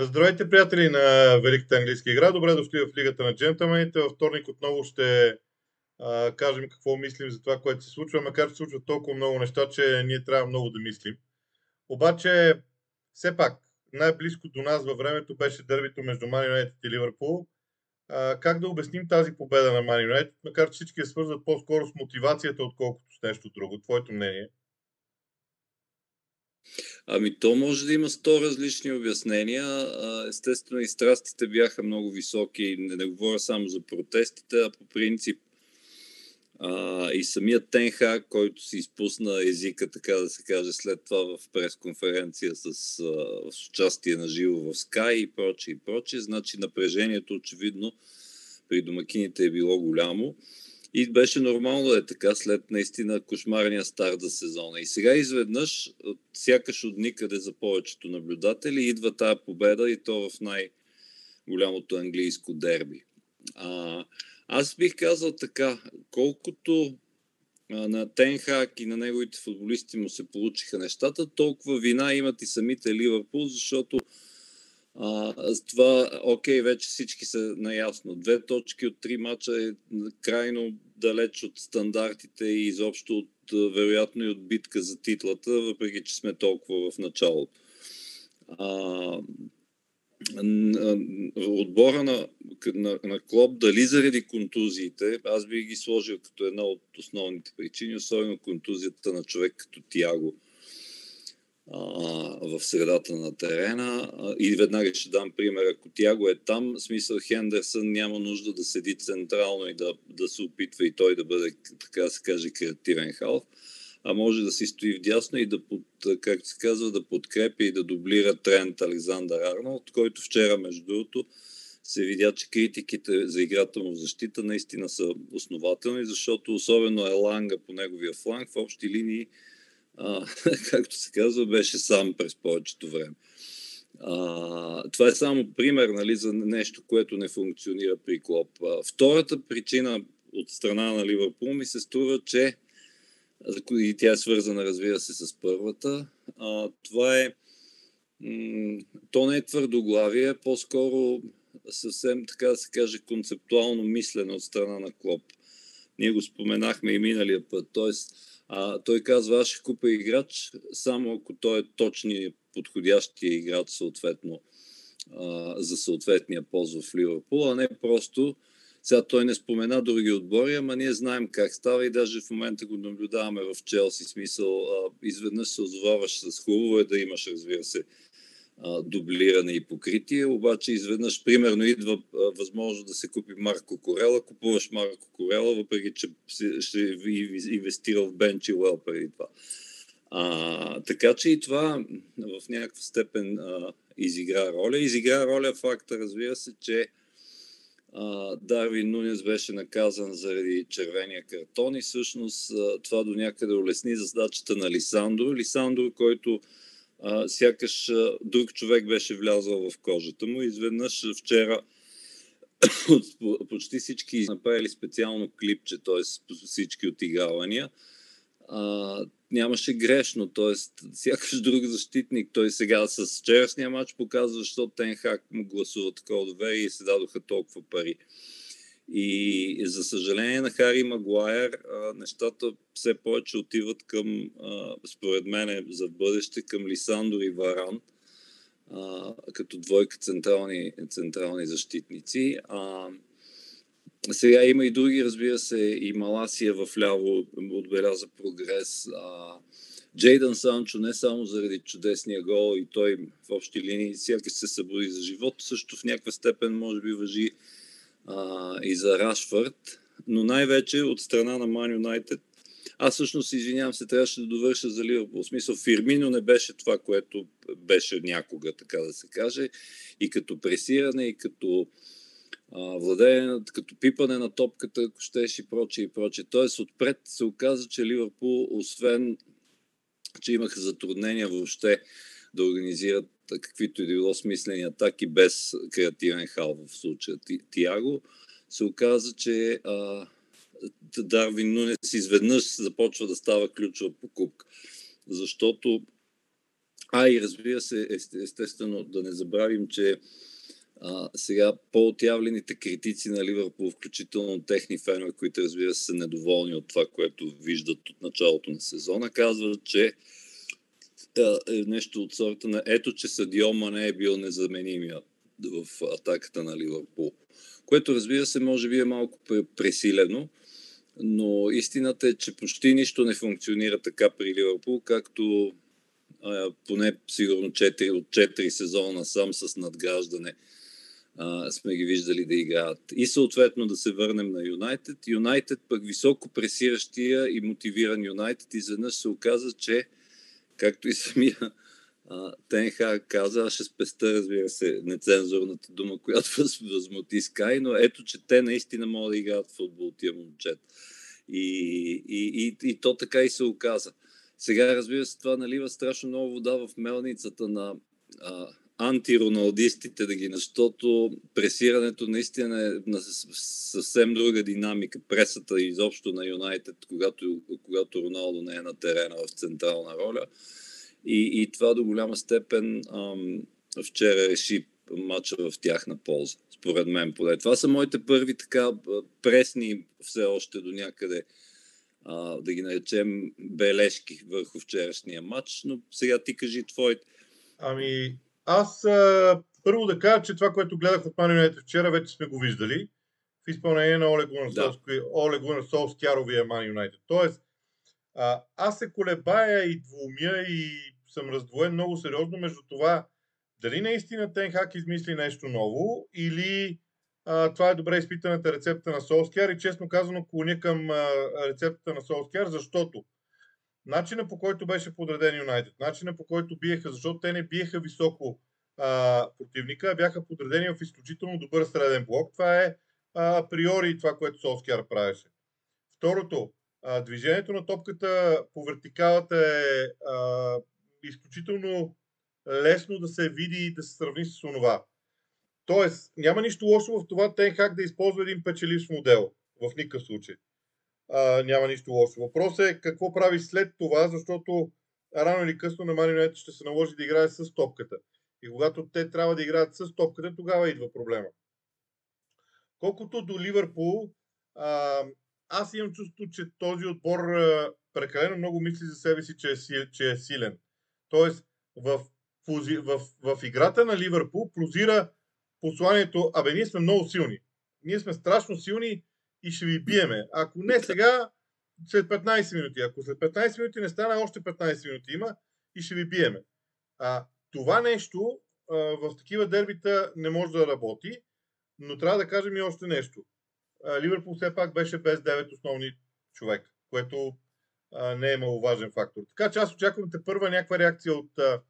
Здравейте, приятели на Великата английска игра. Добре дошли в Лигата на джентълмените. Във вторник отново ще а, кажем какво мислим за това, което се случва, макар че случват толкова много неща, че ние трябва много да мислим. Обаче, все пак, най-близко до нас във времето беше дървито между Ман Юнайтед и Ливърпул. А, как да обясним тази победа на Ман Юнайтед, макар че всички я свързват по-скоро с мотивацията, отколкото с нещо друго? Твоето мнение? Ами то може да има сто различни обяснения. Естествено и страстите бяха много високи. Не, не говоря само за протестите, а по принцип а, и самият Тенха, който си изпусна езика, така да се каже, след това в пресконференция с, а, с участие на живо в Sky и прочее и прочее. Значи напрежението очевидно при домакините е било голямо. И беше нормално да е така след наистина кошмарния старт за сезона. И сега изведнъж, сякаш от никъде за повечето наблюдатели, идва тази победа и то в най-голямото английско дерби. А, аз бих казал така, колкото а, на Тенхак и на неговите футболисти му се получиха нещата, толкова вина имат и самите Ливърпул, защото а, с това, окей, вече всички са наясно. Две точки от три мача е крайно далеч от стандартите и изобщо от, вероятно и от битка за титлата, въпреки че сме толкова в началото. А, отбора на, на, на Клоп, дали заради контузиите, аз бих ги сложил като една от основните причини, особено контузията на човек като Тиаго – в средата на терена. И веднага ще дам пример, ако Тяго е там, смисъл Хендерсън няма нужда да седи централно и да, да се опитва и той да бъде, така се каже, креативен халф, а може да си стои вдясно и да, под, както се казва, да подкрепи и да дублира тренд Александър Арнолд, който вчера, между другото, се видя, че критиките за играта му в защита наистина са основателни, защото особено Еланга по неговия фланг в общи линии а, както се казва, беше сам през повечето време. А, това е само пример нали, за нещо, което не функционира при Клоп. А, втората причина от страна на Ливърпул ми се струва, че и тя е свързана, разбира се, с първата. А, това е м- то не е твърдоглавие, по-скоро съвсем, така да се каже, концептуално мислено от страна на Клоп. Ние го споменахме и миналия път. Тоест, а, той казва, аз ще купа играч, само ако той е точният, подходящия играч съответно а, за съответния пост в Ливърпул, а не просто сега той не спомена други отбори, ама ние знаем как става и даже в момента го наблюдаваме в Челси. Смисъл, а, изведнъж се озоваваш с хубаво е да имаш, разбира се, дублиране и покритие, обаче изведнъж, примерно, идва възможност да се купи Марко Корела, купуваш Марко Корела, въпреки че ще инвестира в Бенчи Уел преди това. А, така че и това в някаква степен а, изигра роля. Изигра роля факта, разбира се, че а, Дарвин Нунес беше наказан заради червения картон и всъщност а, това до някъде улесни задачата на Лисандро. Лисандро, който сякаш а, друг човек беше влязъл в кожата му. Изведнъж вчера почти всички направили специално клипче, т.е. всички отигравания. А, нямаше грешно, т.е. сякаш друг защитник. Той сега с вчерашния матч показва, защо Тенхак му гласува такова доверие и се дадоха толкова пари. И за съжаление на Хари Магуайер, нещата все повече отиват към, според мен, за бъдеще, към Лисандро и Варан, като двойка централни, централни защитници. А, сега има и други, разбира се, и Маласия в ляво отбеляза прогрес. А, Джейдън Санчо не само заради чудесния гол и той в общи линии сякаш се събуди за живот, също в някаква степен може би въжи и за Рашфърд, но най-вече от страна на Ман Юнайтед. Аз всъщност, извинявам се, трябваше да довърша за Ливърпул. В смисъл, Фирмино не беше това, което беше някога, така да се каже. И като пресиране, и като а, владеене, като пипане на топката, ако щеш и прочее и прочее. Тоест, отпред се оказа, че Ливърпул, освен, че имаха затруднения въобще да организират каквито и да било смислени атаки без креативен хал в случая Тиаго, се оказа, че а, Дарвин Нунес изведнъж започва да става ключова покупка. Защото А и разбира се, естествено, да не забравим, че а, сега по-отявлените критици на Ливърпул, включително техни фенове, които разбира се са недоволни от това, което виждат от началото на сезона, казват, че е нещо от сорта на ето, че Садио не е бил незаменимия в атаката на Ливърпул. Което разбира се, може би е малко пресилено, но истината е, че почти нищо не функционира така при Ливърпул, както а, поне сигурно 4, от 4 сезона сам с надграждане а, сме ги виждали да играят. И съответно да се върнем на Юнайтед. Юнайтед пък високо пресиращия и мотивиран Юнайтед изведнъж се оказа, че както и самия Тенха каза, аз ще спеста, разбира се, нецензурната дума, която възмути Скай, но ето, че те наистина могат да играят в футбол, тия момчета. И, и, и, и то така и се оказа. Сега, разбира се, това налива страшно много вода в мелницата на а, антироналдистите, да ги, защото пресирането наистина е на съвсем друга динамика. Пресата изобщо на Юнайтед, когато, когато Роналдо не е на терена в централна роля. И, и това до голяма степен ам, вчера реши матча в тяхна полза, според мен поне. Това са моите първи така пресни все още до някъде а, да ги наречем бележки върху вчерашния матч, но сега ти кажи твоите. Ами, аз а, първо да кажа, че това, което гледах от Man вчера, вече сме го виждали в изпълнение на Оле Гунар да. Солскяровия Man United. Тоест, а, аз се колебая и двумя и съм раздвоен много сериозно между това дали наистина Тенхак измисли нещо ново или а, това е добре изпитаната рецепта на Солскияр и честно казано клоня към а, рецептата на Солскияр, защото начина по който беше подреден Юнайтед, начина по който биеха, защото те не биеха високо а, противника, бяха подредени в изключително добър среден блок. Това е а, априори това, което Солскияр правеше. Второто, а, движението на топката по вертикалата е а, изключително лесно да се види и да се сравни с това. Тоест, няма нищо лошо в това Тенхак да използва един печеливш модел. В никакъв случай. А, няма нищо лошо. Въпросът е какво прави след това, защото рано или късно на Маринет ще се наложи да играе с топката. И когато те трябва да играят с топката, тогава идва проблема. Колкото до Ливърпул, а, аз имам чувство, че този отбор а, прекалено много мисли за себе си, че е, че е силен. Тоест, в, в, в, в играта на Ливърпул прозира посланието, абе, ние сме много силни. Ние сме страшно силни и ще ви биеме. Ако не сега, след 15 минути. Ако след 15 минути не стане, още 15 минути има и ще ви биеме. А, това нещо а, в такива дербита не може да работи, но трябва да кажем и още нещо. А, Ливърпул все пак беше без 9 основни човека, което а, не е маловажен фактор. Така че аз очаквам те първа някаква реакция от а,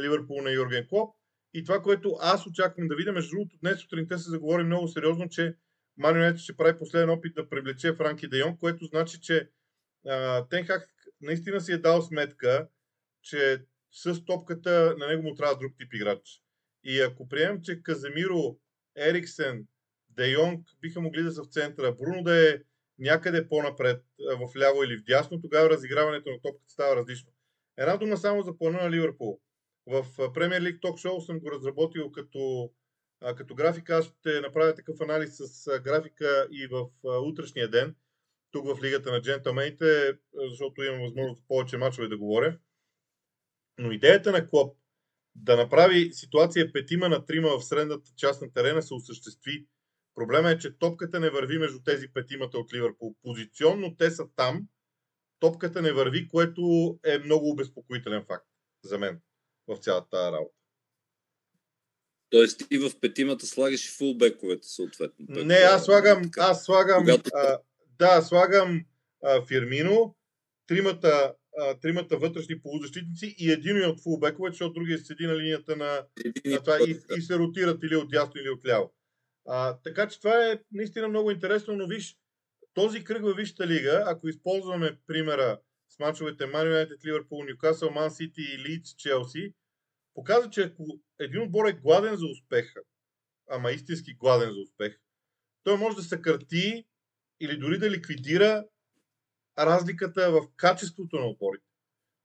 Ливърпул на Юрген Клоп. И това, което аз очаквам да видя, между другото, днес сутринта се заговори много сериозно, че Марионет ще прави последен опит да привлече Франки Дейон, което значи, че Тенхак наистина си е дал сметка, че с топката на него му трябва друг тип играч. И ако приемем, че Каземиро, Ериксен, Де биха могли да са в центъра, Бруно да е някъде по-напред, в ляво или в дясно, тогава разиграването на топката става различно. Една дума само за плана на Ливърпул. В Premier League Talk Show съм го разработил като, като графика. Аз ще направя такъв анализ с графика и в утрешния ден, тук в Лигата на джентълмените, защото имам възможност повече мачове да говоря. Но идеята на Клоп да направи ситуация петима на трима в средната част на терена се осъществи Проблема е, че топката не върви между тези петимата от Ливърпул. Позиционно те са там, топката не върви, което е много обезпокоителен факт за мен в цялата тази работа. Тоест ти в петимата слагаш и фулбековете съответно. Не, аз слагам, аз слагам, Когато... а, да, слагам а, Фирмино, тримата, а, тримата вътрешни полузащитници и един от фулбековете, защото другия седи на линията на, на това и, и се ротират или от дясно или от ляво. А, така че това е наистина много интересно, но виж, този кръг във Висшата лига, ако използваме примера с мачовете Man United, Liverpool, Newcastle, Man City и Leeds, Челси, показва, че ако един отбор е гладен за успеха, ама истински гладен за успех, той може да съкрати или дори да ликвидира разликата в качеството на отборите.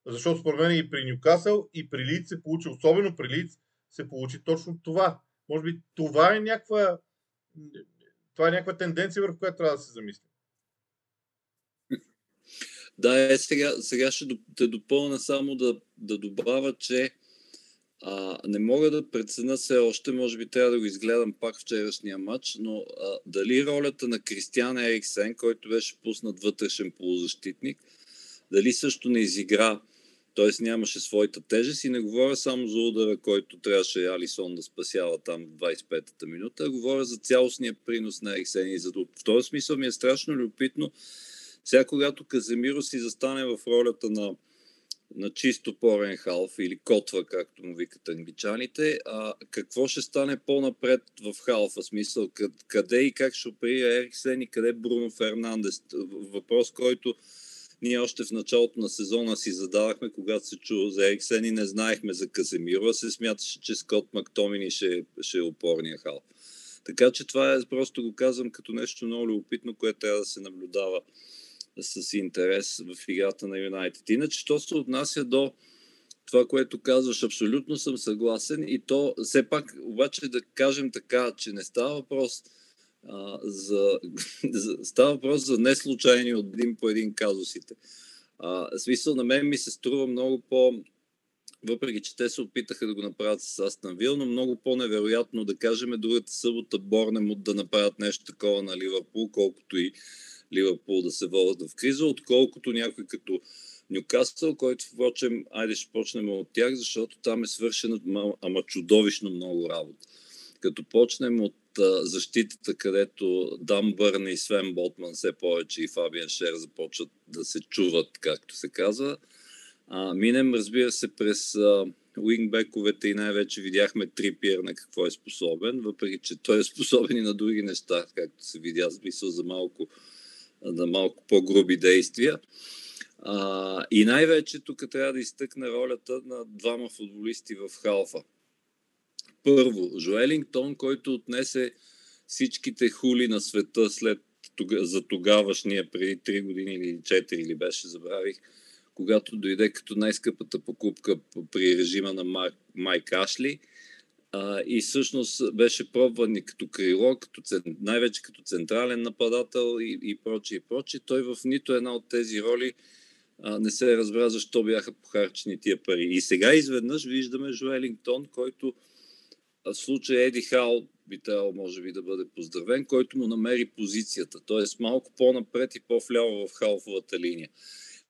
Защото според мен и при Нюкасъл, и при Лиц се получи, особено при Лиц, се получи точно това. Може би това е някаква, това е някаква тенденция, върху която трябва да се замислим. Да, е, сега, сега ще те допълня само да, да добавя, че а, не мога да преценя все още, може би трябва да го изгледам пак вчерашния матч, но а, дали ролята на Кристиан Ериксен, който беше пуснат вътрешен полузащитник, дали също не изигра, т.е. нямаше своята тежест и не говоря само за удара, който трябваше Алисон да спасява там в 25-та минута, а говоря за цялостния принос на Ериксен. И за в този смисъл ми е страшно любопитно, сега когато Каземиро си застане в ролята на на чисто порен халф или котва, както му викат англичаните, а, какво ще стане по-напред в халфа? Смисъл, къде и как ще оперира Ериксен и къде Бруно Фернандес? Въпрос, който ние още в началото на сезона си задавахме, когато се чу за Ериксен и не знаехме за Каземиро, се смяташе, че Скот Мактомини ще, ще е опорния халф. Така че това е, просто го казвам като нещо много любопитно, което трябва да се наблюдава с интерес в играта на Юнайтед. Иначе, що се отнася до това, което казваш, абсолютно съм съгласен и то все пак обаче да кажем така, че не става въпрос а, за, за, става въпрос за неслучайни от един по един казусите. А, смисъл на мен ми се струва много по въпреки, че те се опитаха да го направят с Астан Вил, но много по-невероятно да кажем другата събота Борнемот да направят нещо такова на Ливърпул, колкото и Ливърпул да се водят в криза, отколкото някой като Нюкасъл, който, впрочем, айде ще почнем от тях, защото там е свършена ама чудовищно много работа. Като почнем от а, защитата, където Дан Бърн и Свен Ботман все повече и Фабиан Шер започват да се чуват, както се казва, а, минем, разбира се, през а, уингбековете и най-вече видяхме Трипиер на какво е способен, въпреки че той е способен и на други неща, както се видя, смисъл за малко на малко по-груби действия. А, и най-вече тук трябва да изтъкна ролята на двама футболисти в халфа. Първо, Жоелингтон, който отнесе всичките хули на света след за тогавашния преди 3 години или 4 или беше, забравих, когато дойде като най-скъпата покупка при режима на Майк Ашли – а, и всъщност беше пробван и като крило, като, най-вече като централен нападател и, и прочие, и прочие. Той в нито една от тези роли а, не се разбра защо бяха похарчени тия пари. И сега изведнъж виждаме Жоелингтон, който в случая Еди Хал би трябвало, може би, да бъде поздравен, който му намери позицията, т.е. малко по-напред и по-вляво в халфовата линия.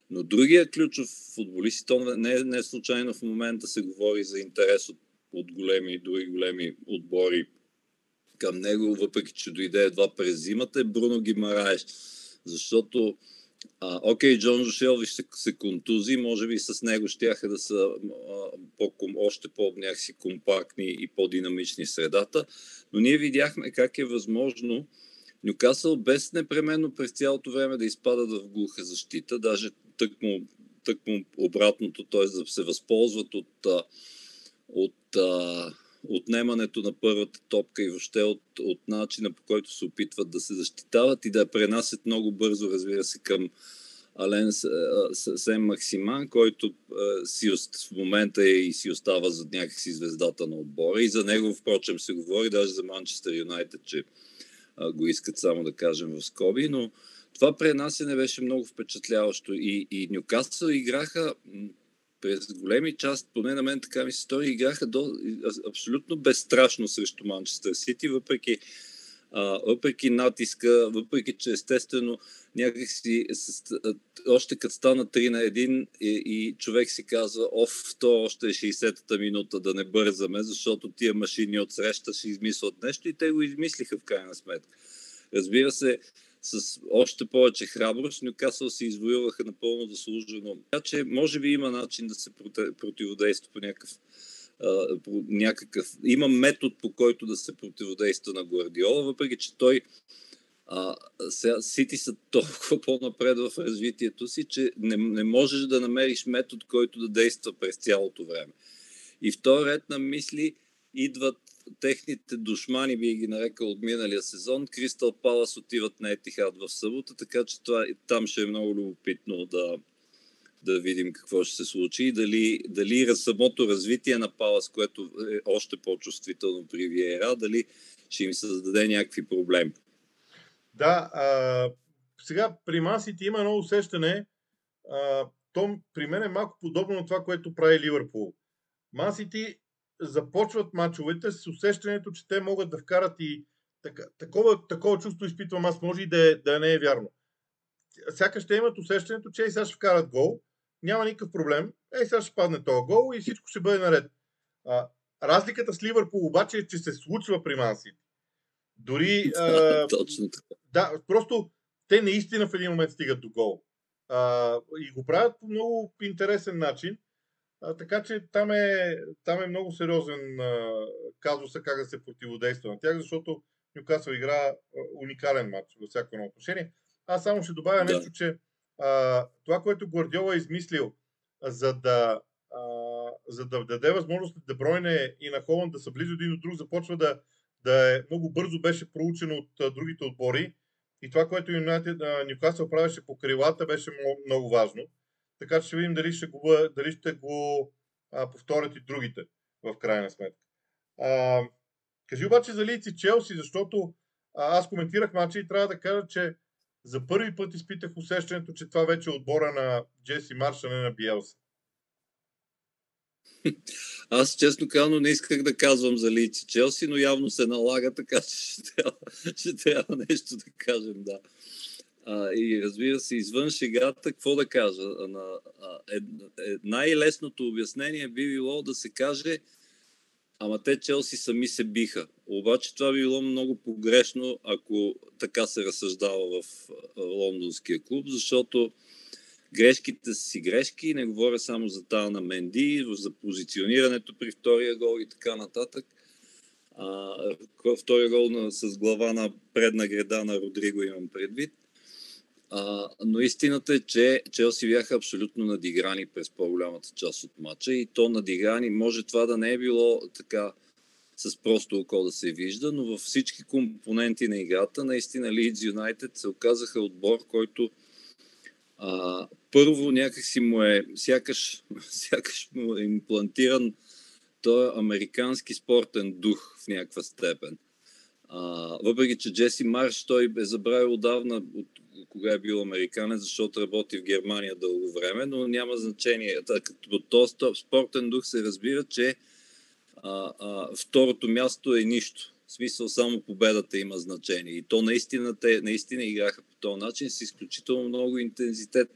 Но другия ключов футболист, то не, не случайно в момента се говори за интерес от от големи и други големи отбори към него, въпреки че дойде едва през зимата, е Бруно Гимараеш. Защото а, окей, Джон Жошелви ще се контузи, може би с него ще да са а, по, още по-някакси компактни и по-динамични средата, но ние видяхме как е възможно Нюкасъл без непременно през цялото време да изпадат в глуха защита, даже тъкмо, тъкмо обратното, т.е. да се възползват от а, от а, отнемането на първата топка и въобще от, от начина по който се опитват да се защитават и да пренасят много бързо, разбира се, към Ален Сем Максиман, който а, си в момента е и си остава за някакси звездата на отбора. И за него, впрочем, се говори даже за Манчестър Юнайтед, че а, го искат само да кажем в скоби, но това пренасене беше много впечатляващо. И, и Нюкасъл играха през големи част, поне на мен така ми се стори, играха до, абсолютно безстрашно срещу Манчестър Сити, въпреки, а, въпреки натиска, въпреки че естествено някакси още като стана 3 на 1 и, и човек си казва, оф, то още е 60-та минута да не бързаме, защото тия машини от среща ще измислят нещо и те го измислиха в крайна сметка. Разбира се, с още повече храброст. Нюкасъл се извоюваха напълно заслужено. Така че може би има начин да се противодейства по някакъв по някакъв... Има метод по който да се противодейства на Гвардиола, въпреки че той а, сега Сити са толкова по-напред в развитието си, че не, не можеш да намериш метод, който да действа през цялото време. И втори ред на мисли идват техните душмани, би ги нарекал от миналия сезон, Кристал Палас отиват на Етихад в събота, така че това, там ще е много любопитно да, да видим какво ще се случи и дали, дали самото развитие на Палас, което е още по-чувствително при Виера, дали ще им създаде някакви проблеми. Да, а, сега при Масите има едно усещане, а, то при мен е малко подобно на това, което прави Ливърпул. Масити започват мачовете с усещането, че те могат да вкарат и така, такова, такова чувство изпитвам аз, може и да, е, да не е вярно. Сякаш ще имат усещането, че и сега ще вкарат гол, няма никакъв проблем, ей сега ще падне този гол и всичко ще бъде наред. А, разликата с Ливърпул обаче е, че се случва при Мансити. Дори. А, Точно така. Да, просто те наистина в един момент стигат до гол. А, и го правят по много интересен начин. А, така че там е, там е много сериозен а, казуса как да се противодейства на тях, защото Нюкасъл игра уникален матч във всяко едно отношение. Аз само ще добавя да. нещо, че а, това, което Гвардиола е измислил, за да, а, за да даде възможност на Дебройне и на Холанд да са близо един от друг, започва да, да е много бързо беше проучено от а, другите отбори. И това, което Нюкасъл правеше по крилата, беше много, много важно. Така че ще видим дали ще го, дали ще го а, повторят и другите в крайна сметка. А, кажи обаче за Лици Челси, защото а, аз коментирах матча и трябва да кажа, че за първи път изпитах усещането, че това вече е отбора на Джеси Марша, не на Биелса. Аз честно казано не исках да казвам за Лици Челси, но явно се налага, така че ще трябва, ще трябва нещо да кажем, да. А, и разбира се, извън шегата, какво да кажа? На, е, е, най-лесното обяснение би било да се каже, ама те Челси сами се биха. Обаче това би било много погрешно, ако така се разсъждава в лондонския клуб, защото грешките са си грешки, не говоря само за тази на Менди, за позиционирането при втория гол и така нататък. А, втория гол на, с глава на предна града на Родриго имам предвид. А, но истината е, че Челси бяха абсолютно надиграни през по-голямата част от матча и то надиграни, може това да не е било така с просто око да се вижда, но във всички компоненти на играта, наистина Leeds United се оказаха отбор, който а, първо някакси му е, сякаш, сякаш му е имплантиран този американски спортен дух в някаква степен. А, въпреки, че Джеси Марш той е забравил отдавна от кога е бил американец, защото работи в Германия дълго време, но няма значение. Като този спортен дух се разбира, че а, а, второто място е нищо. В смисъл само победата има значение. И то наистина, те наистина играха по този начин с изключително много интензитет,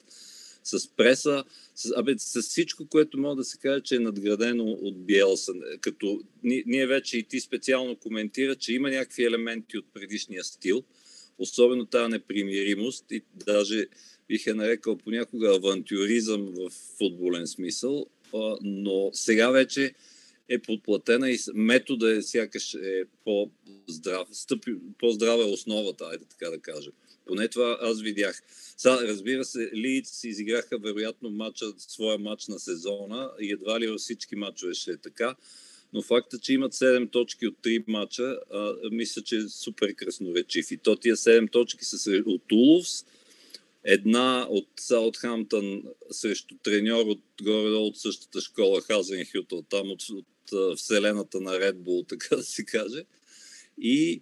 с преса, с, абе, с всичко, което може да се каже, че е надградено от Биелсън. Като ние вече и ти специално коментира, че има някакви елементи от предишния стил, особено тази непримиримост и даже бих е нарекал понякога авантюризъм в футболен смисъл, но сега вече е подплатена и метода е сякаш е по-здрав, стъпи, по-здрава е основата, айде така да кажа. Поне това аз видях. Са, разбира се, Лиц изиграха вероятно матча, своя матч на сезона и едва ли във всички матчове ще е така. Но факта, че имат 7 точки от 3 мача, а, мисля, че е супер красноречив. И то тия 7 точки са от Уловс, една от Саутхамптън срещу треньор от горе-долу от същата школа Хазен Хютъл, там от, от, вселената на Red Bull, така да се каже. И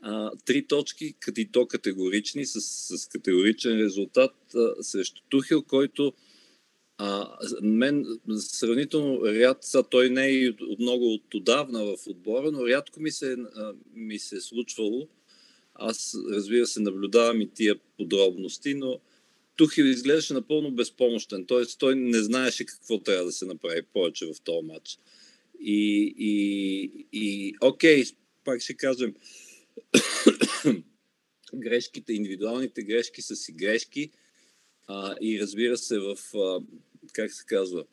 а, три точки, като и то категорични, с, с категоричен резултат а, срещу Тухил, който а, мен сравнително ряд, са, той не е много от отдавна в отбора, но рядко ми се, ми се е случвало. Аз, разбира се, наблюдавам и тия подробности, но Тухил изглеждаше напълно безпомощен. Т.е. той не знаеше какво трябва да се направи повече в този матч. И, и, и окей, пак ще кажем, грешките, индивидуалните грешки са си грешки. А, и разбира се, в, как се казва,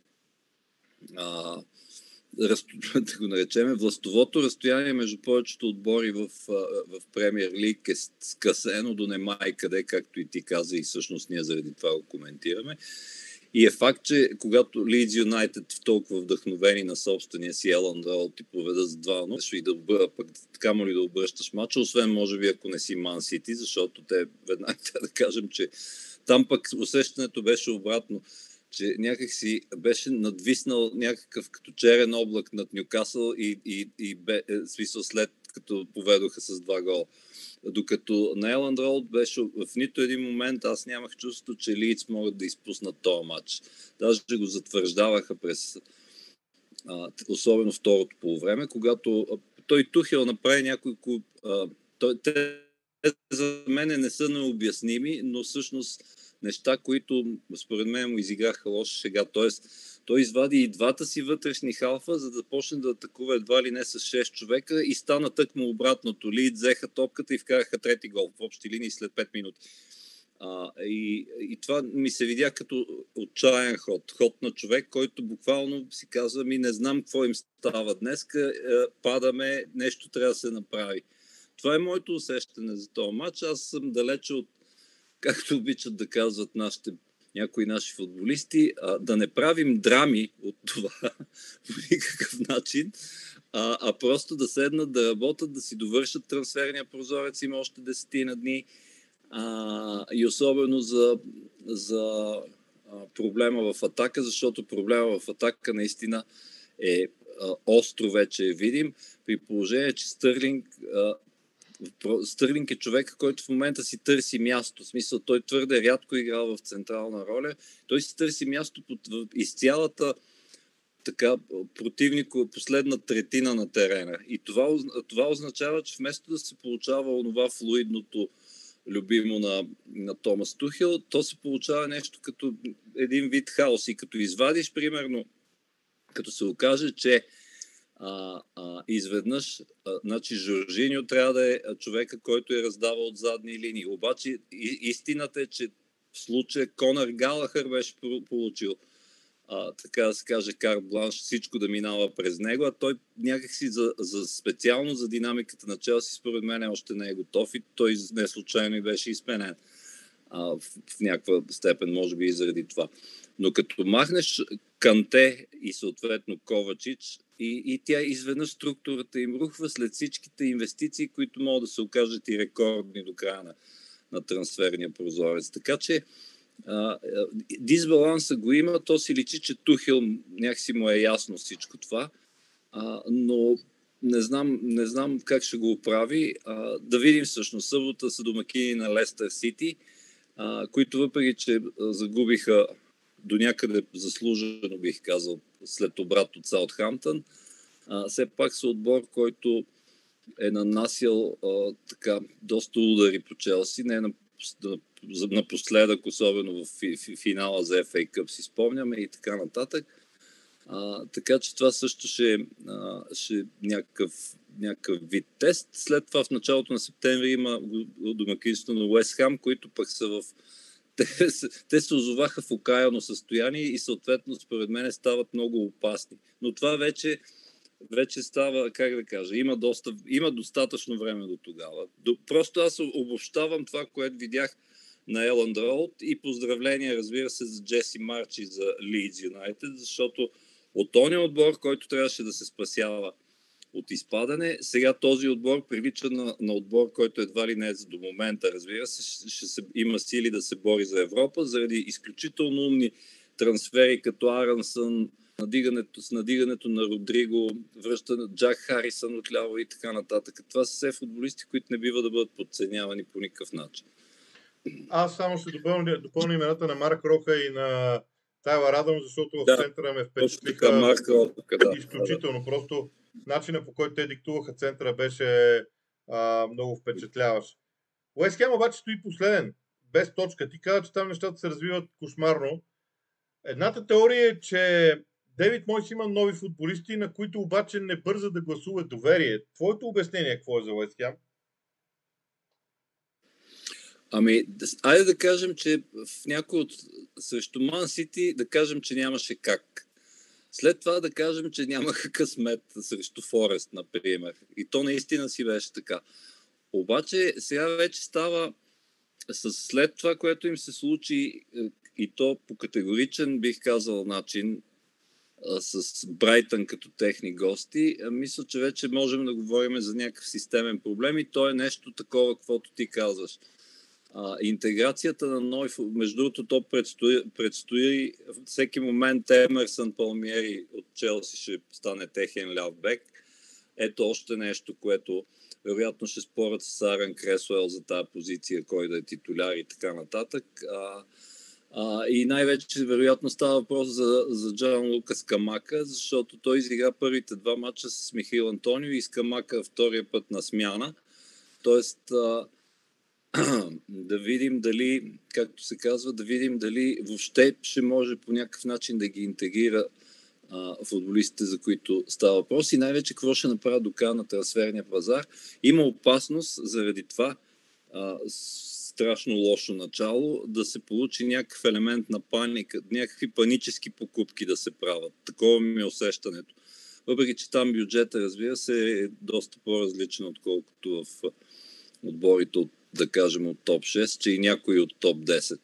а, раз, да го наречеме, властовото разстояние между повечето отбори в, в Премьер Лиг е скъсено до немай къде, както и ти каза, и всъщност ние заради това го коментираме. И е факт, че когато Leeds United в толкова вдъхновени на собствения си Елан Рол ти поведат с два, но и да обърна, пък така ли да обръщаш мача, освен може би ако не си Ман Сити, защото те веднага да кажем, че там пък усещането беше обратно че някак си беше надвиснал някакъв като черен облак над Нюкасъл и, и, и бе, е, смисъл след като поведоха с два гола. Докато на Еланд Роуд беше в нито един момент, аз нямах чувство, че Лиц могат да изпуснат този матч. Даже го затвърждаваха през а, особено второто полувреме, когато а, той Тухел направи няколко... А, той, те за мен не са необясними, но всъщност неща, които според мен му изиграха лоша шега. Тоест, той извади и двата си вътрешни халфа, за да почне да атакува едва ли не с 6 човека и стана тъкмо обратното. Ли взеха топката и вкараха трети гол в общи линии след 5 минути. А, и, и това ми се видя като отчаян ход. Ход на човек, който буквално си казва ми не знам какво им става днес, е, падаме, нещо трябва да се направи. Това е моето усещане за този матч. Аз съм далече от, както обичат да казват нашите някои наши футболисти, а, да не правим драми от това по никакъв начин, а, а просто да седнат да работят, да си довършат трансферния прозорец, има още десетина дни. А, и особено за, за а, проблема в атака, защото проблема в атака наистина е а, остро вече е видим, при положение, че Стърлинг а, Стърлинг е човек, който в момента си търси място. В смисъл, той твърде рядко играл в централна роля. Той си търси място под, из цялата така, противник последна третина на терена. И това, това означава, че вместо да се получава онова флуидното любимо на, на Томас Тухил, то се получава нещо като един вид хаос. И като извадиш, примерно, като се окаже, че а, а, изведнъж, а, значи Жоржиньо трябва да е човека, който е раздавал от задни линии. Обаче и, истината е, че в случая Конър Галахър беше получил а, така да се каже, кар бланш, всичко да минава през него, а той някакси за, за специално за динамиката на Челси, според мен още не е готов и той не случайно и беше изменен а, в, в някаква степен, може би и заради това. Но като махнеш Канте и съответно Ковачич, и, и тя изведнъж структурата им рухва след всичките инвестиции, които могат да се окажат и рекордни до края на, на трансферния прозорец. Така че а, дисбаланса го има, то си личи, че Тухил някакси му е ясно всичко това, а, но не знам, не знам как ще го оправи. А, да видим всъщност събота са домакини на Лестър Сити, които въпреки, че загубиха до някъде заслужено, бих казал, след обрат от Саутхамптън. Все пак са отбор, който е нанасял а, така доста удари по Челси. Не на, на, напоследък, особено в финала за FA Cup си спомняме и така нататък. А, така че това също ще е някакъв, някакъв вид тест. След това в началото на септември има домакинство на Уест Хам, които пък са в те, те се озоваха в окаяно състояние и съответно според мен стават много опасни. Но това вече, вече става, как да кажа, има, доста, има достатъчно време до тогава. До, просто аз обобщавам това, което видях на Еланд Роуд и поздравления, разбира се, за Джеси Марчи за Лидс Юнайтед, защото от този отбор, който трябваше да се спасява от изпадане. Сега този отбор прилича на, на отбор, който едва ли не е до момента, разбира се, ще, ще се, има сили да се бори за Европа, заради изключително умни трансфери като Арансън, надигането, с надигането на Родриго, връщане Джак Харисън отляво и така нататък. Това са все футболисти, които не бива да бъдат подценявани по никакъв начин. Аз само ще допълня, допълня имената на Марк Роха и на Тайла Радъм, защото в да, центъра ме впечатлиха да, изключително. Да. Просто начина по който те диктуваха центъра беше а, много впечатляващ. Уест Хем обаче стои последен, без точка. Ти каза, че там нещата се развиват кошмарно. Едната теория е, че Девид Мойс има нови футболисти, на които обаче не бърза да гласува доверие. Твоето обяснение какво е за Уест Хем? Ами, айде да кажем, че в някой от срещу Ман Сити да кажем, че нямаше как. След това да кажем, че нямаха късмет срещу Форест, например. И то наистина си беше така. Обаче сега вече става с след това, което им се случи е, и то по категоричен, бих казал, начин с Брайтън като техни гости, мисля, че вече можем да говорим за някакъв системен проблем и то е нещо такова, каквото ти казваш. А, интеграцията на Ной, между другото, то предстои, предстои всеки момент Емерсън Палмиери от Челси ще стане техен ляв бек. Ето още нещо, което вероятно ще спорят с Арен Кресуел за тази позиция, кой да е титуляр и така нататък. А, а, и най-вече, вероятно, става въпрос за, за Джан Лукас Камака, защото той изигра първите два мача с Михаил Антонио и с Камака втория път на смяна. Тоест, а, да видим дали, както се казва, да видим дали въобще ще може по някакъв начин да ги интегрира а, футболистите, за които става въпрос и най-вече какво ще направят дока на трансферния пазар. Има опасност заради това а, страшно лошо начало да се получи някакъв елемент на паника, някакви панически покупки да се правят. Такова ми е усещането. Въпреки, че там бюджета, разбира се, е доста по-различен, отколкото в отборите от, да кажем, от топ 6, че и някои от топ 10.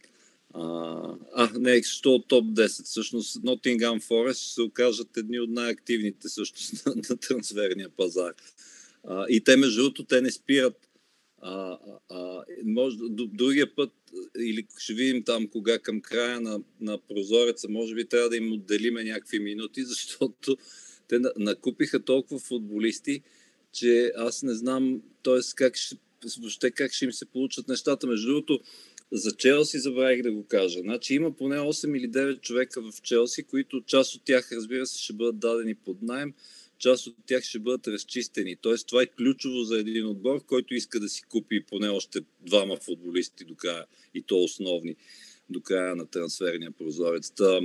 А, а не, що от топ 10? Всъщност Nottingham Forest ще се окажат едни от най-активните също на, на трансферния пазар. А, и те, между другото, те не спират. А, а, може, другия път, или ще видим там кога към края на, на прозореца, може би трябва да им отделиме някакви минути, защото те накупиха толкова футболисти, че аз не знам, т.е. как ще, въобще как ще им се получат нещата. Между другото, за Челси забравих да го кажа. Значи има поне 8 или 9 човека в Челси, които част от тях, разбира се, ще бъдат дадени под найем, част от тях ще бъдат разчистени. Тоест това е ключово за един отбор, който иска да си купи поне още двама футболисти до края, и то основни, до края на трансферния прозорец. А,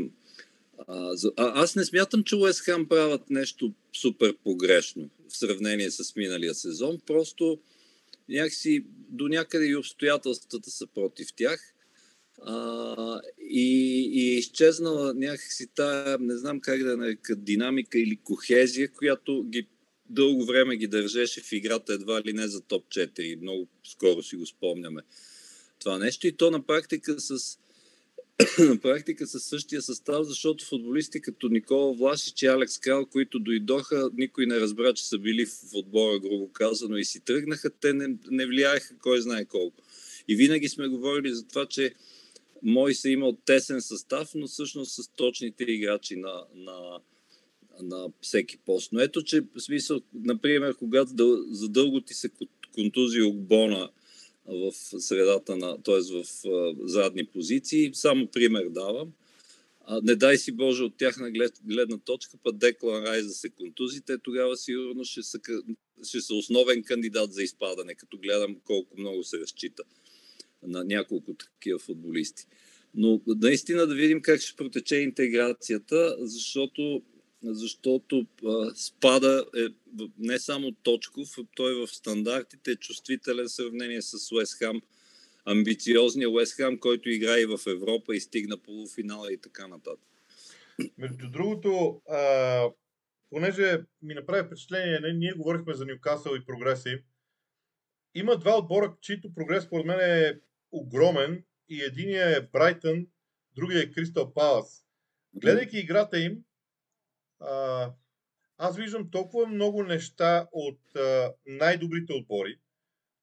а, аз не смятам, че Уест Хам правят нещо супер погрешно в сравнение с миналия сезон. Просто някакси до някъде и обстоятелствата са против тях. А, и, и е изчезнала някакси тая, не знам как да нарека, динамика или кохезия, която ги дълго време ги държеше в играта едва ли не за топ 4. Много скоро си го спомняме това нещо. И то на практика с практика със същия състав, защото футболисти като Никола Влашич и Алекс Крал, които дойдоха, никой не разбра, че са били в отбора, грубо казано, и си тръгнаха, те не, не влияеха кой знае колко. И винаги сме говорили за това, че Мой се имал тесен състав, но всъщност с точните играчи на, на, на всеки пост. Но ето, че в смисъл, например, когато за дълго ти се контузи Огбона, в средата на, т.е. в задни позиции. Само пример давам. Не дай си Боже от тяхна гледна точка, път Деклан Райз да се контузи, те тогава сигурно ще са, ще са основен кандидат за изпадане, като гледам колко много се разчита на няколко такива футболисти. Но наистина да видим как ще протече интеграцията, защото защото а, спада е не само точков, той в стандартите е чувствителен в сравнение с Уест Хам, амбициозния Уест Хам, който играе и в Европа и стигна полуфинала и така нататък. Между другото, а, понеже ми направи впечатление, не, ние говорихме за Ньюкасъл и прогреса им, има два отбора, чието прогрес според мен е огромен и единия е Брайтън, другия е Кристал Палас. Гледайки играта им, аз виждам толкова много неща от а, най-добрите отбори,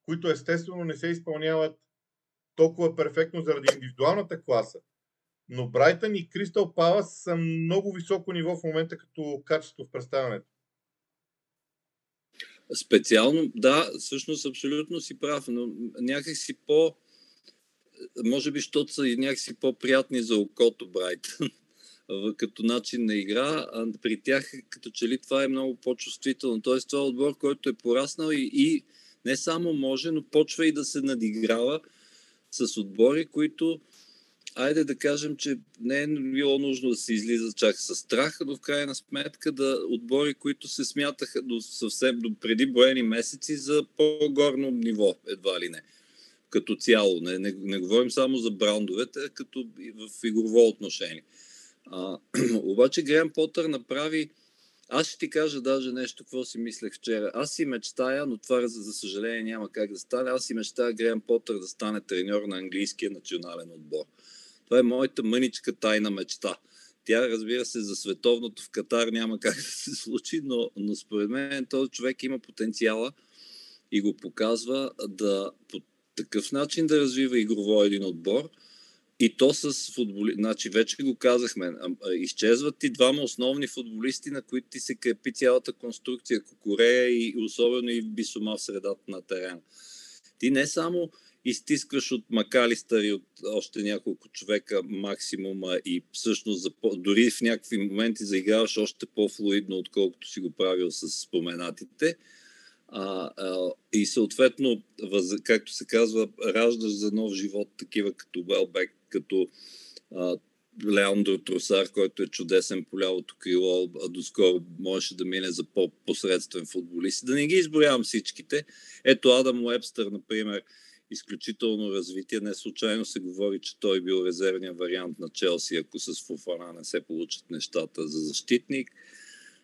които естествено не се изпълняват толкова перфектно заради индивидуалната класа. Но Брайтън и Кристал Палас са много високо ниво в момента като качество в представянето. Специално, да, всъщност абсолютно си прав, но някак си по... Може би, защото са и някакси по-приятни за окото Брайтън като начин на игра, а при тях като че ли това е много по-чувствително. Тоест това е отбор, който е пораснал и, и не само може, но почва и да се надиграва с отбори, които айде да кажем, че не е било нужно да се излиза чак с страх, но в крайна сметка да отбори, които се смятаха до съвсем до преди броени месеци за по-горно ниво, едва ли не. Като цяло. Не, не, не говорим само за браундовете, а като в игрово отношение. А, обаче Грем Потър направи аз ще ти кажа даже нещо, какво си мислех вчера. Аз си мечтая, но това за, съжаление няма как да стане. Аз си мечтая Грем Потър да стане треньор на английския национален отбор. Това е моята мъничка тайна мечта. Тя, разбира се, за световното в Катар няма как да се случи, но, но според мен този човек има потенциала и го показва да такъв начин да развива игрово един отбор. И то с футболи... Значи вече го казахме. Изчезват ти двама основни футболисти, на които ти се крепи цялата конструкция. Кокорея и особено и Бисома в средата на терена. Ти не само изтискваш от Макалистър и от още няколко човека максимума и всъщност дори в някакви моменти заиграваш още по-флуидно, отколкото си го правил с споменатите. А, а, и съответно, въз, както се казва, раждаш за нов живот такива като Белбек, като а, Леандро Тросар, който е чудесен по лявото крило, а доскоро можеше да мине за по-посредствен футболист. Да не ги изброявам всичките. Ето Адам Уебстър, например, изключително развитие. Не случайно се говори, че той бил резервния вариант на Челси, ако с Фуфана не се получат нещата за защитник.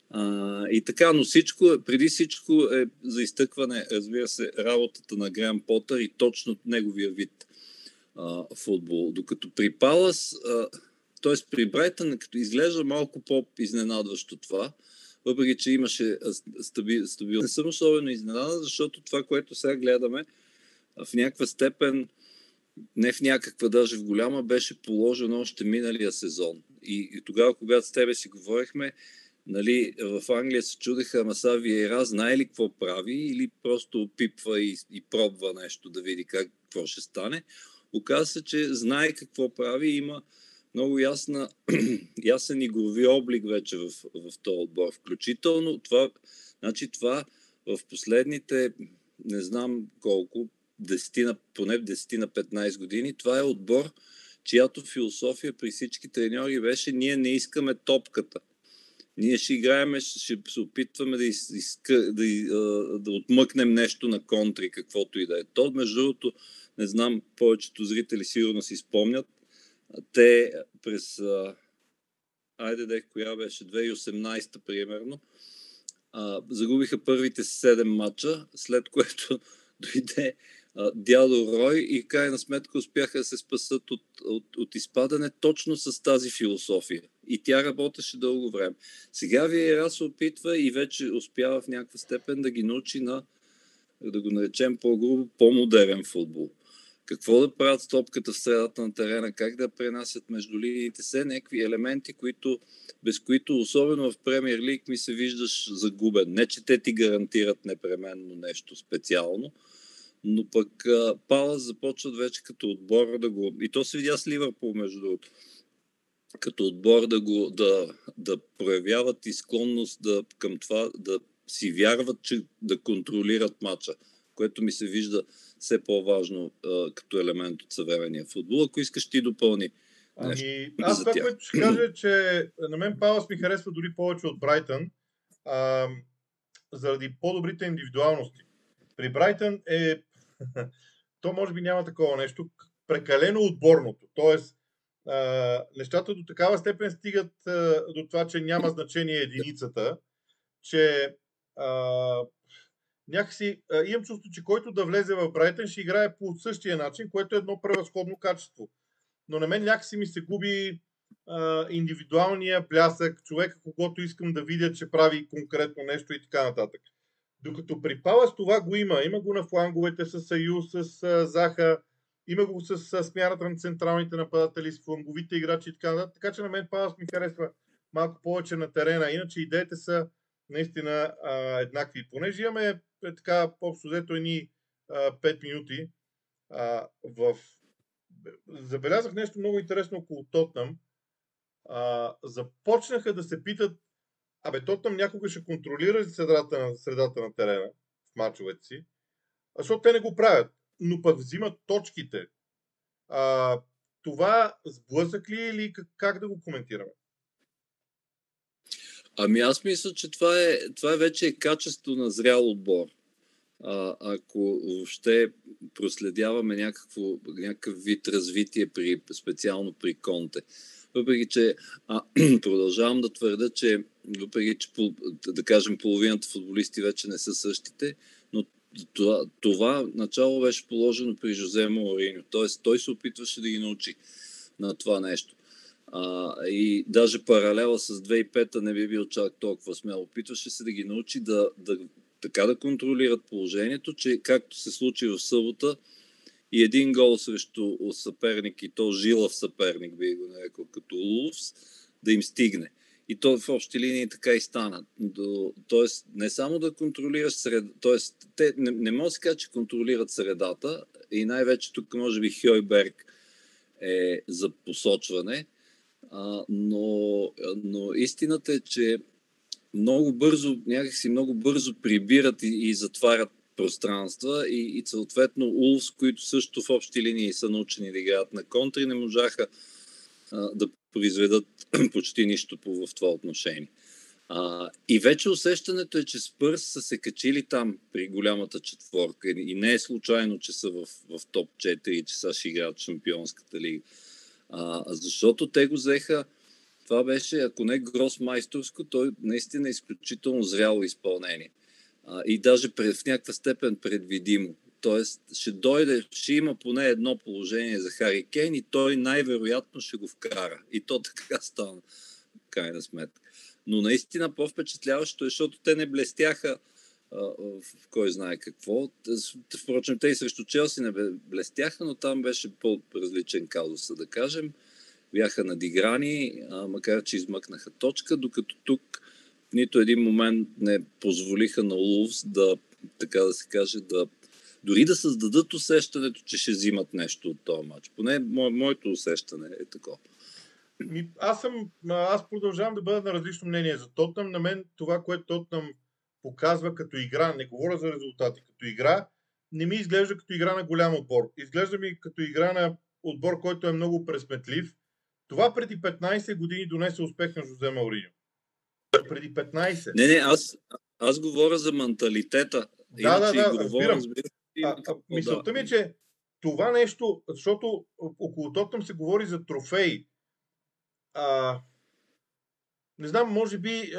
А, и така, но всичко, преди всичко е за изтъкване, разбира се, работата на Грам Потър и точно неговия вид а, футбол. Докато при Палас, т.е. при Брайтън, като изглежда малко по-изненадващо това, въпреки че имаше. Стабил. Не съм особено изненадан, защото това, което сега гледаме, в някаква степен, не в някаква, даже в голяма, беше положено още миналия сезон. И, и тогава, когато с тебе си говорихме, нали, в Англия се чудеха, ама са Виера знае ли какво прави или просто опипва и, и пробва нещо да види как, какво ще стане. Оказва се, че знае какво прави и има много ясна, ясен игрови облик вече в, в този отбор. Включително това, значи това в последните, не знам колко, 10 на, поне в 10 на 15 години, това е отбор, чиято философия при всички треньори беше ние не искаме топката. Ние ще играем, ще се опитваме да, из, из, да, да отмъкнем нещо на контри, каквото и да е. То, между другото, не знам, повечето зрители сигурно си спомнят, те през, айде де, коя беше, 2018 примерно, а, загубиха първите 7 мача, след което дойде дядо Рой и крайна сметка успяха да се спасат от, от, от изпадане точно с тази философия. И тя работеше дълго време. Сега Виера се опитва и вече успява в някаква степен да ги научи на, да го наречем по-грубо, по-модерен футбол. Какво да правят с топката в средата на терена, как да пренасят между линиите, все някакви елементи, които, без които, особено в Премьер Лиг, ми се виждаш загубен. Не, че те ти гарантират непременно нещо специално, но пък Палас започват вече като отбор да го... И то се видя с Ливърпул, между другото. Като отбор да, го, да, да проявяват и склонност да, към това да си вярват, че да контролират матча, което ми се вижда все по-важно а, като елемент от съвременния футбол. Ако искаш ти допълни. Ами, аз това, което ще кажа, е, че на мен Палас ми харесва дори повече от Брайтън, а, заради по-добрите индивидуалности. При Брайтън е то може би няма такова нещо. Прекалено отборното. Тоест, а, нещата до такава степен стигат а, до това, че няма значение единицата, че а, някакси а, имам чувство, че който да влезе в Брайтън ще играе по същия начин, което е едно превъзходно качество. Но на мен някакси ми се губи а, индивидуалния блясък, човека, когато искам да видя, че прави конкретно нещо и така нататък. Докато при Палас това го има. Има го на фланговете с Съюз, с Заха, има го с, с смяната на централните нападатели, с фланговите играчи и така нататък. Така че на мен Палас ми харесва малко повече на терена. Иначе идеите са наистина а, еднакви. Понеже имаме е, така общо взето едни 5 минути, а, в... забелязах нещо много интересно около Тотнам. А, започнаха да се питат Абе, то там някога ще контролира средата на, средата на терена в мачовете си, защото те не го правят, но пък взимат точките. А, това сблъсък ли е или как, как да го коментираме? Ами аз мисля, че това е, това е вече е качество на зрял отбор. А, ако въобще проследяваме някакво, някакъв вид развитие при, специално при Конте. Въпреки, че а, продължавам да твърда, че въпреки, че да кажем половината футболисти вече не са същите, но това, това начало беше положено при Жозе Морино. Тоест той се опитваше да ги научи на това нещо. А, и даже паралела с 2005-та не би бил чак толкова смел. Опитваше се да ги научи да, да, така да контролират положението, че както се случи в събота, и един гол срещу съперник и то жилав съперник, би го нарекал като Улфс, да им стигне. И то в общи линии така и стана. До, тоест, не само да контролираш среда, тоест, те не, не може да се каже, че контролират средата и най-вече тук може би Хойберг е за посочване, а, но, но истината е, че много бързо, някакси много бързо прибират и, и затварят пространства и, и съответно Улс, които също в общи линии са научени да играят на контри, не можаха а, да произведат почти нищо по, в това отношение. А, и вече усещането е, че Спърс са се качили там при голямата четворка и не е случайно, че са в, в топ 4 и че са ще играят Шампионската лига. А, защото те го взеха, това беше, ако не гросмайсторско, той наистина е изключително зряло изпълнение. А, и даже пред, в някаква степен предвидимо. Тоест, ще дойде, ще има поне едно положение за Хари Кейн и той най-вероятно ще го вкара. И то така стана, крайна сметка. Но наистина по-впечатляващо е, защото те не блестяха в кой знае какво. Впрочем, те и срещу Челси не блестяха, но там беше по-различен казус, да кажем. Бяха надиграни, макар че измъкнаха точка, докато тук нито един момент не позволиха на Улвс да, така да се каже, да дори да създадат усещането, че ще взимат нещо от този матч. Поне мо, моето усещане е такова. Аз, съм, аз продължавам да бъда на различно мнение за Тотнам. На мен това, което Тотнам показва като игра, не говоря за резултати, като игра, не ми изглежда като игра на голям отбор. Изглежда ми като игра на отбор, който е много пресметлив. Това преди 15 години донесе успех на Жозе Мауриньо. Преди 15. Не, не, аз, аз говоря за менталитета. Да, Иначе да, да, разбирам. разбирам. А, а, мисълта ми е, че това нещо, защото около Тотъм се говори за трофеи. А, не знам, може би,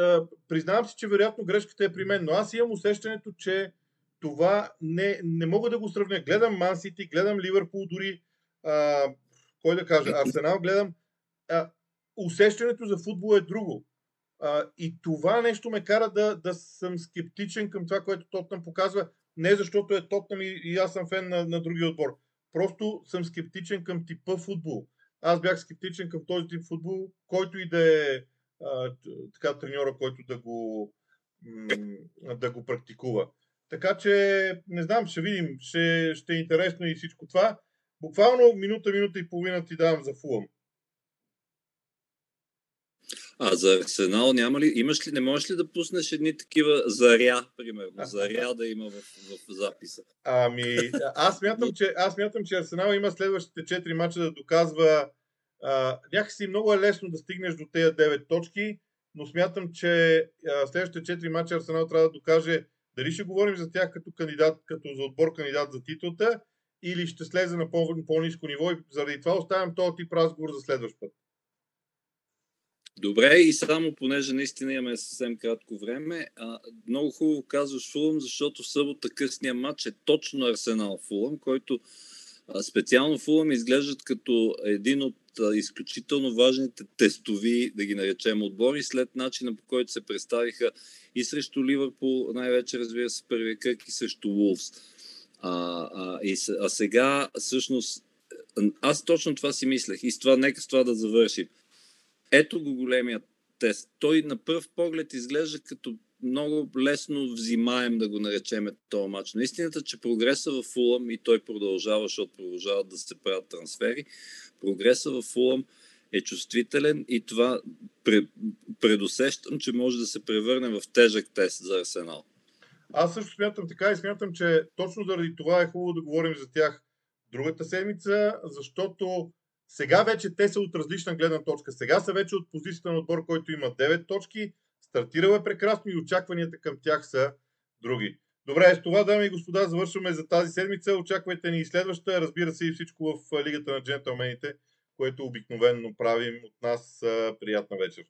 признавам си, че вероятно грешката е при мен, но аз имам усещането, че това не, не мога да го сравня. Гледам Ман Сити, гледам Ливърпул, дори а, кой да каже, Арсенал гледам. А, усещането за футбол е друго. А, и това нещо ме кара да, да съм скептичен към това, което Тотнам показва. Не защото е Тотнам и, и аз съм фен на, на другия отбор. Просто съм скептичен към типа футбол. Аз бях скептичен към този тип футбол, който и да е а, така треньора, който да го, да го практикува. Така че, не знам, ще видим. Ще, ще е интересно и всичко това. Буквално минута, минута и половина ти давам за Фулъм. А за Арсенал няма ли, имаш ли, не можеш ли да пуснеш едни такива заря, примерно, заря да има в, в записа? Ами, аз мятам, че, аз мятам, че Арсенал има следващите 4 мача да доказва а, някакси много е лесно да стигнеш до тези 9 точки, но смятам, че следващите 4 мача Арсенал трябва да докаже дали ще говорим за тях като кандидат, като за отбор кандидат за титлата, или ще слезе на по- по-низко ниво и заради това оставям този тип разговор за следващ път. Добре, и само понеже наистина имаме съвсем кратко време, а, много хубаво казваш Фулъм, защото в събота късния матч е точно Арсенал Фулъм, който а, специално Фулъм изглеждат като един от изключително важните тестови, да ги наречем, отбори, след начина по който се представиха и срещу Ливърпул, най-вече разбира се първия кръг и срещу Вулфс. А, а, и, а сега всъщност аз точно това си мислех и с това, нека с това да завършим ето го големият тест. Той на пръв поглед изглежда като много лесно взимаем, да го наречем този матч. Но истината, че прогреса в Фулъм и той продължава, защото продължават да се правят трансфери, прогреса в Фулъм е чувствителен и това предусещам, че може да се превърне в тежък тест за Арсенал. Аз също смятам така и смятам, че точно заради това е хубаво да говорим за тях другата седмица, защото сега вече те са от различна гледна точка. Сега са вече от позицията на отбор, който има 9 точки. Стартирал е прекрасно и очакванията към тях са други. Добре, с това, дами и господа, завършваме за тази седмица. Очаквайте ни и следваща. Разбира се и всичко в Лигата на джентълмените, което обикновенно правим от нас. Приятна вечер.